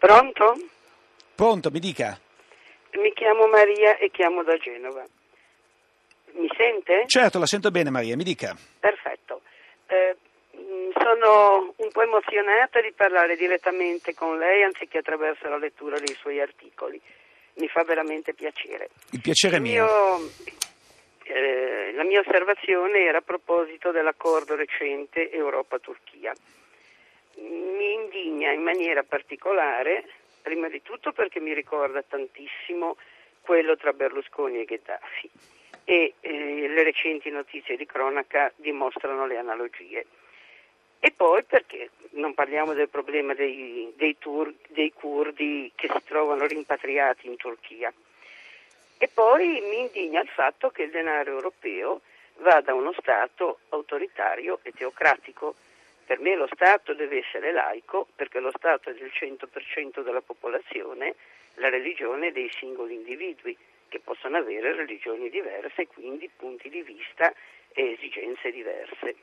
Pronto? Pronto, mi dica. Mi chiamo Maria e chiamo da Genova. Mi sente? Certo, la sento bene Maria, mi dica. Perfetto. Eh, mh, sono un po' emozionata di parlare direttamente con lei anziché attraverso la lettura dei suoi articoli. Mi fa veramente piacere. Il piacere Il mio. mio- eh, la mia osservazione era a proposito dell'accordo recente Europa-Turchia. Mi indigna in maniera particolare, prima di tutto perché mi ricorda tantissimo quello tra Berlusconi e Gheddafi e eh, le recenti notizie di cronaca dimostrano le analogie. E poi perché non parliamo del problema dei, dei tur- dei curdi che si trovano rimpatriati in Turchia. E poi mi indigna il fatto che il denaro europeo va da uno Stato autoritario e teocratico. Per me lo Stato deve essere laico perché lo Stato è del 100% della popolazione, la religione è dei singoli individui che possono avere religioni diverse e quindi punti di vista e esigenze diverse.